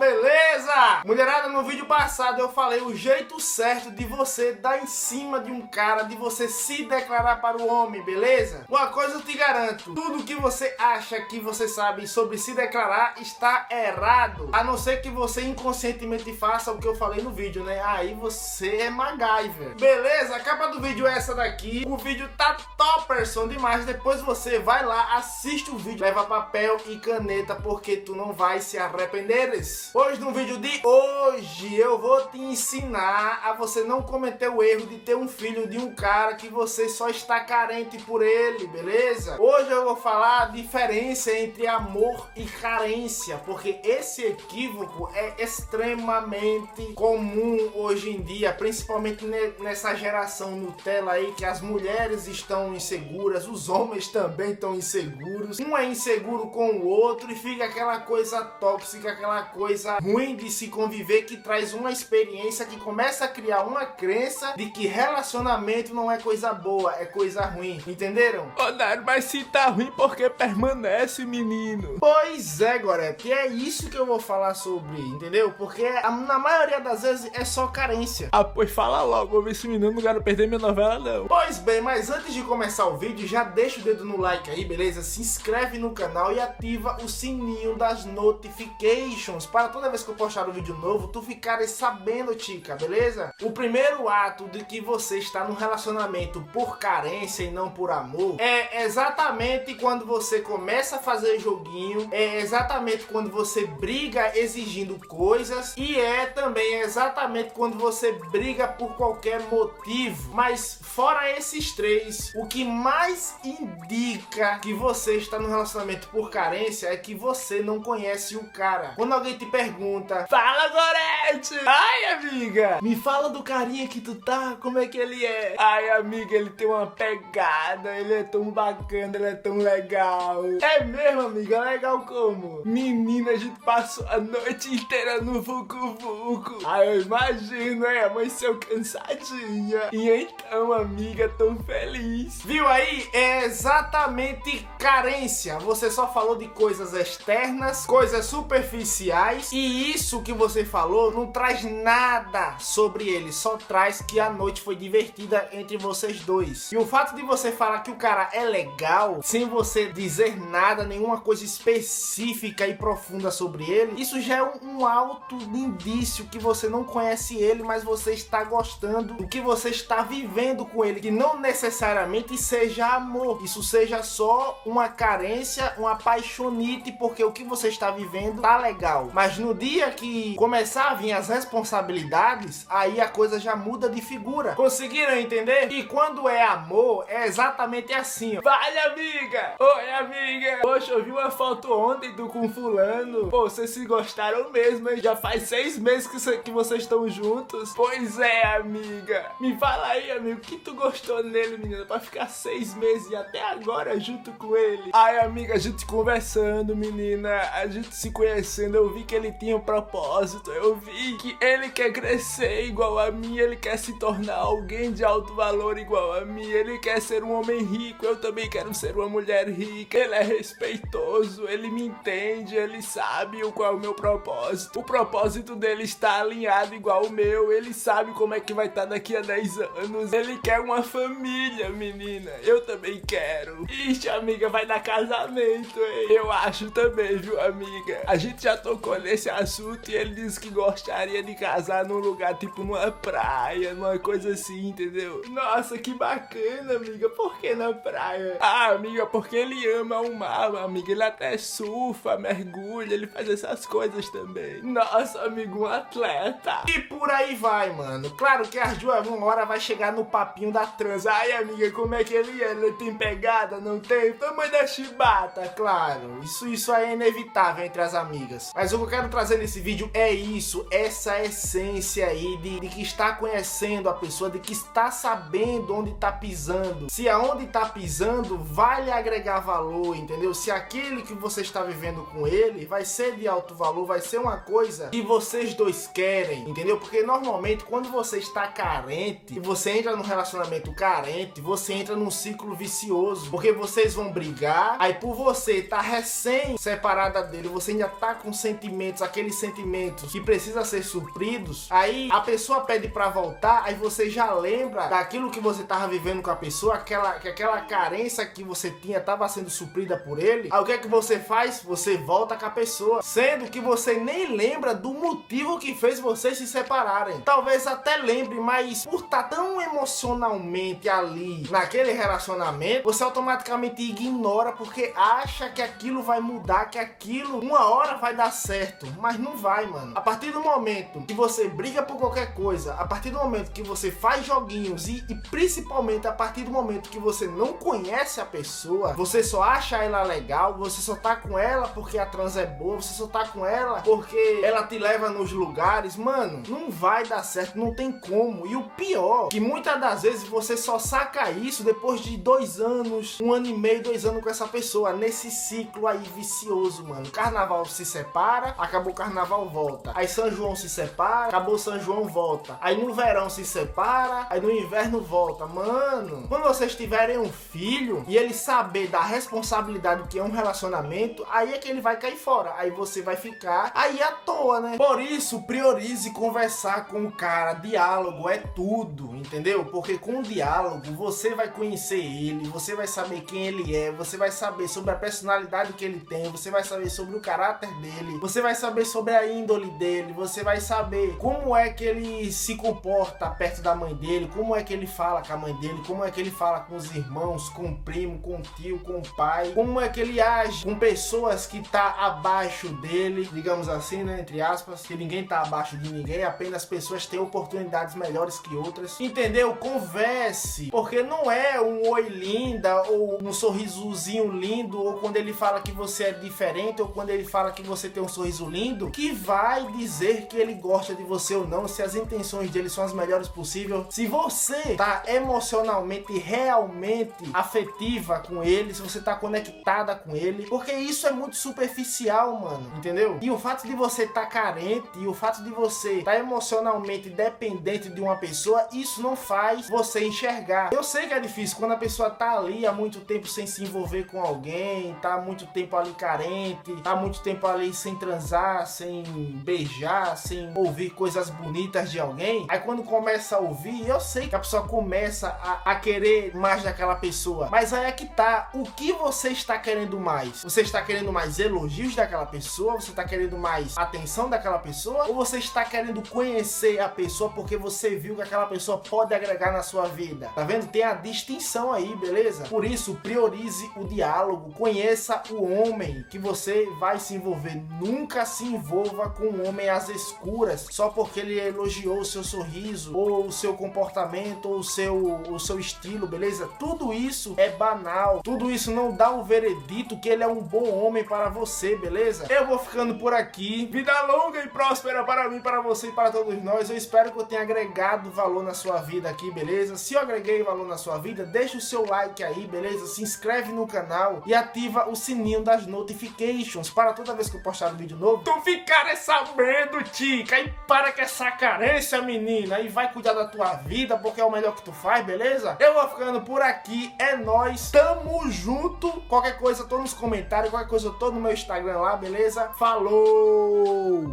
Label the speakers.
Speaker 1: beleza? Mulherada, no vídeo passado eu falei o jeito certo de você dar em cima de um cara, de você se declarar para o homem, beleza? Uma coisa eu te garanto, tudo que você acha que você sabe sobre se declarar está errado. A não ser que você inconscientemente faça o que eu falei no vídeo, né? Aí você é MacGyver. Beleza? A capa do vídeo é essa daqui. O vídeo tá topperson demais. Depois você vai lá, assiste o vídeo, leva papel e caneta, porque tu não vai se arrependeres. Hoje, no vídeo de hoje, eu vou te ensinar a você não cometer o erro de ter um filho de um cara que você só está carente por ele, beleza? Hoje eu vou falar a diferença entre amor e carência, porque esse equívoco é extremamente comum hoje em dia, principalmente nessa geração Nutella aí, que as mulheres estão inseguras, os homens também estão inseguros. Um é inseguro com o outro e fica aquela coisa tóxica, aquela coisa ruim de se conviver que traz uma experiência que começa a criar uma crença de que relacionamento não é coisa boa, é coisa ruim. Entenderam?
Speaker 2: Ô, Dário, mas se tá ruim, porque permanece, menino?
Speaker 1: Pois é, Gorete, é isso que eu vou falar sobre, entendeu? Porque na maioria das vezes é só carência.
Speaker 2: Ah, pois fala logo, vou ver se menino não quero perder minha novela, não.
Speaker 1: Pois bem, mas antes de começar o vídeo, já deixa o dedo no like aí, beleza? Se inscreve no canal e ativa o sininho das notifications para toda vez que eu postar um vídeo novo, tu ficares sabendo, tica, beleza? O primeiro ato de que você está num relacionamento por carência e não por amor é exatamente quando você começa a fazer joguinho, é exatamente quando você briga exigindo coisas e é também exatamente quando você briga por qualquer motivo. Mas fora esses três, o que mais indica que você está num relacionamento por carência é que você não conhece o cara. Quando alguém te pergunta,
Speaker 2: fala Gorete!
Speaker 1: Ai, amiga, me fala do carinha que tu tá, como é que ele é?
Speaker 2: Ai, amiga, ele tem uma pegada, ele é tão bacana, ele é tão legal.
Speaker 1: É mesmo, amiga, legal como?
Speaker 2: Menina, a gente passou a noite inteira no Vucu Vucu. Ai, eu imagino, é, a mãe seu cansadinha. E então, amiga, tão feliz.
Speaker 1: Viu aí? É exatamente carência. Você só falou de coisas externas, coisas superficiais, e isso que você falou não traz nada sobre ele, só traz que a noite foi divertida entre vocês dois. E o fato de você falar que o cara é legal, sem você dizer nada, nenhuma coisa específica e profunda sobre ele, isso já é um, um alto indício que você não conhece ele, mas você está gostando do que você está vivendo com ele, que não necessariamente seja amor, isso seja só uma carência, uma paixonite, porque o que você está vivendo tá legal. Mas no dia que começar a vir as responsabilidades, aí a coisa já muda de figura. Conseguiram entender? E quando é amor, é exatamente assim.
Speaker 2: Vale, amiga! Oi, amiga! Poxa, eu vi uma foto ontem do com fulano. Pô, vocês se gostaram mesmo, hein? Já faz seis meses que, que vocês estão juntos. Pois é, amiga. Me fala aí, amigo, que tu gostou nele, menina? Pra ficar seis meses e até agora junto com ele. Ai, amiga, a gente conversando, menina. A gente se conhecendo. Eu vi que ele tinha um propósito. Eu vi que ele quer crescer igual a mim. Ele quer se tornar alguém de alto valor igual a mim. Ele quer ser um homem rico. Eu também quero ser uma mulher rica. Ele é respeitoso. Ele me entende. Ele sabe qual é o meu propósito. O propósito dele está alinhado igual o meu. Ele sabe como é que vai estar daqui a 10 anos. Ele quer uma família, menina. Eu também quero. Ixi, amiga, vai dar casamento, hein? Eu acho também, viu, amiga? A gente já tocou nesse assunto e ele disse que gostaria de casar num lugar tipo numa praia, numa coisa assim, entendeu? Nossa, que bacana, amiga. Por que na praia? Ah, amiga, porque ele ama o mar, amiga. Ele até surfa, mergulha, ele faz essas coisas também. Nossa, amigo, um atleta.
Speaker 1: E por aí vai, mano. Claro que as duas uma hora vai chegar no papinho da trans. Ai, amiga, como é que ele é? Ele tem pegada? Não tem? Tamanho da chibata, claro. Isso, isso aí é inevitável entre as amigas. Mas o que eu quero trazer nesse vídeo é isso, essa essência aí de, de que está conhecendo a pessoa, de que está sabendo onde está pisando. Se aonde está pisando vai lhe agregar valor, entendeu? Se aquele que você está vivendo com ele vai ser de alto valor, vai ser uma coisa que vocês dois querem, entendeu? Porque normalmente quando você está carente e você entra num relacionamento carente, você entra num ciclo vicioso, porque vocês vão brigar, aí por você estar tá recém separada dele, você ainda tá com sentimentos, aquele sentimento que precisa ser supridos, aí a pessoa pede para voltar, aí você já lembra daquilo que você tava vivendo com a pessoa, aquela, que aquela carência que você tinha estava sendo suprida por ele. Aí o que é que você faz? Você volta com a pessoa, sendo que você nem lembra do motivo que fez vocês se separarem. Talvez até lembre, mas por estar tá tão emocionalmente ali naquele relacionamento, você automaticamente ignora porque acha que aquilo vai mudar, que aquilo uma hora vai dar certo, mas não vai, mano. A partir do momento que você briga por qualquer coisa, a partir do momento que você faz joguinhos e, e principalmente a partir do momento que você não conhece a pessoa, você só acha ela legal, você só tá com ela porque a trans é boa, você só tá com ela porque ela te leva nos lugares, mano, não vai dar certo, não tem como. E o pior, que muitas das vezes você só saca isso depois de dois anos, um ano e meio, dois anos com essa pessoa, nesse ciclo aí vicioso, mano. Carnaval se separa, acabou o carnaval, volta. Aí São João se separa, acabou São João, volta. Aí no verão se separa, aí no inverno volta. Mano, quando vocês tiverem um filho e ele saber da responsabilidade que é um relacionamento, aí é que ele vai cair fora. Aí você vai ficar aí à toa, né? Por isso, priorize conversar com o cara. Diálogo é tudo, entendeu? Porque com o diálogo você vai conhecer ele, você vai saber quem ele é, você vai saber sobre a personalidade que ele tem, você vai saber sobre o caráter dele, você vai saber sobre a índole dele, você vai saber como é que ele se comporta perto da mãe dele, como é que ele fala com a mãe dele, como é que ele fala com os irmãos, com o primo, com o tio, com o pai, como é que ele age com pessoas que tá abaixo dele, digamos assim, né, entre aspas, que ninguém tá abaixo de ninguém, apenas pessoas têm oportunidades melhores que outras. Entendeu? Converse, porque não é um oi linda ou um sorrisozinho lindo ou quando ele fala que você é diferente ou quando ele fala que você tem um sorriso lindo que vai dizer que ele gosta de você ou não, se as intenções dele são as melhores possíveis. Se você tá emocionalmente realmente afetiva com ele, se você tá conectada com ele, porque isso é muito superficial, mano, entendeu? E o fato de você tá carente e o fato de você tá emocionalmente dependente de uma pessoa, isso não faz você enxergar. Eu sei que é difícil quando a pessoa tá ali há muito tempo sem se envolver com alguém, tá muito tempo ali carente, tá muito tempo ali sem transar, sem beijar, sem ouvir coisas bonitas de alguém. Aí quando começa a ouvir, eu sei que a pessoa começa a, a querer mais daquela pessoa. Mas aí é que tá. O que você está querendo mais? Você está querendo mais elogios daquela pessoa? Você está querendo mais atenção daquela pessoa? Ou você está querendo conhecer a pessoa porque você viu que aquela pessoa pode agregar na sua vida? Tá vendo? Tem a distinção aí, beleza? Por isso, priorize o diálogo, conheça o homem que você vai se envolver. Nunca se envolva com um homem às escuras só porque ele elogiou o seu sorriso ou o seu comportamento ou o seu, o seu estilo, beleza? Tudo isso é banal. Tudo isso não dá um veredito que ele é um bom homem para você, beleza? Eu vou ficando por aqui. Vida longa e próspera para mim, para você e para todos nós. Eu espero que eu tenha agregado valor na sua vida aqui, beleza? Se eu agreguei valor na sua vida, deixa o seu like aí, beleza? Se inscreve no canal e ativa o sininho das notifications para toda vez que eu postar um vídeo novo, tu ficar sabendo, tica. E para com essa carência, menina. E vai cuidar da tua vida, porque é o melhor que tu faz, beleza? Eu vou ficando por aqui. É nós. Tamo junto. Qualquer coisa, tô nos comentários. Qualquer coisa, eu tô no meu Instagram lá, beleza? Falou!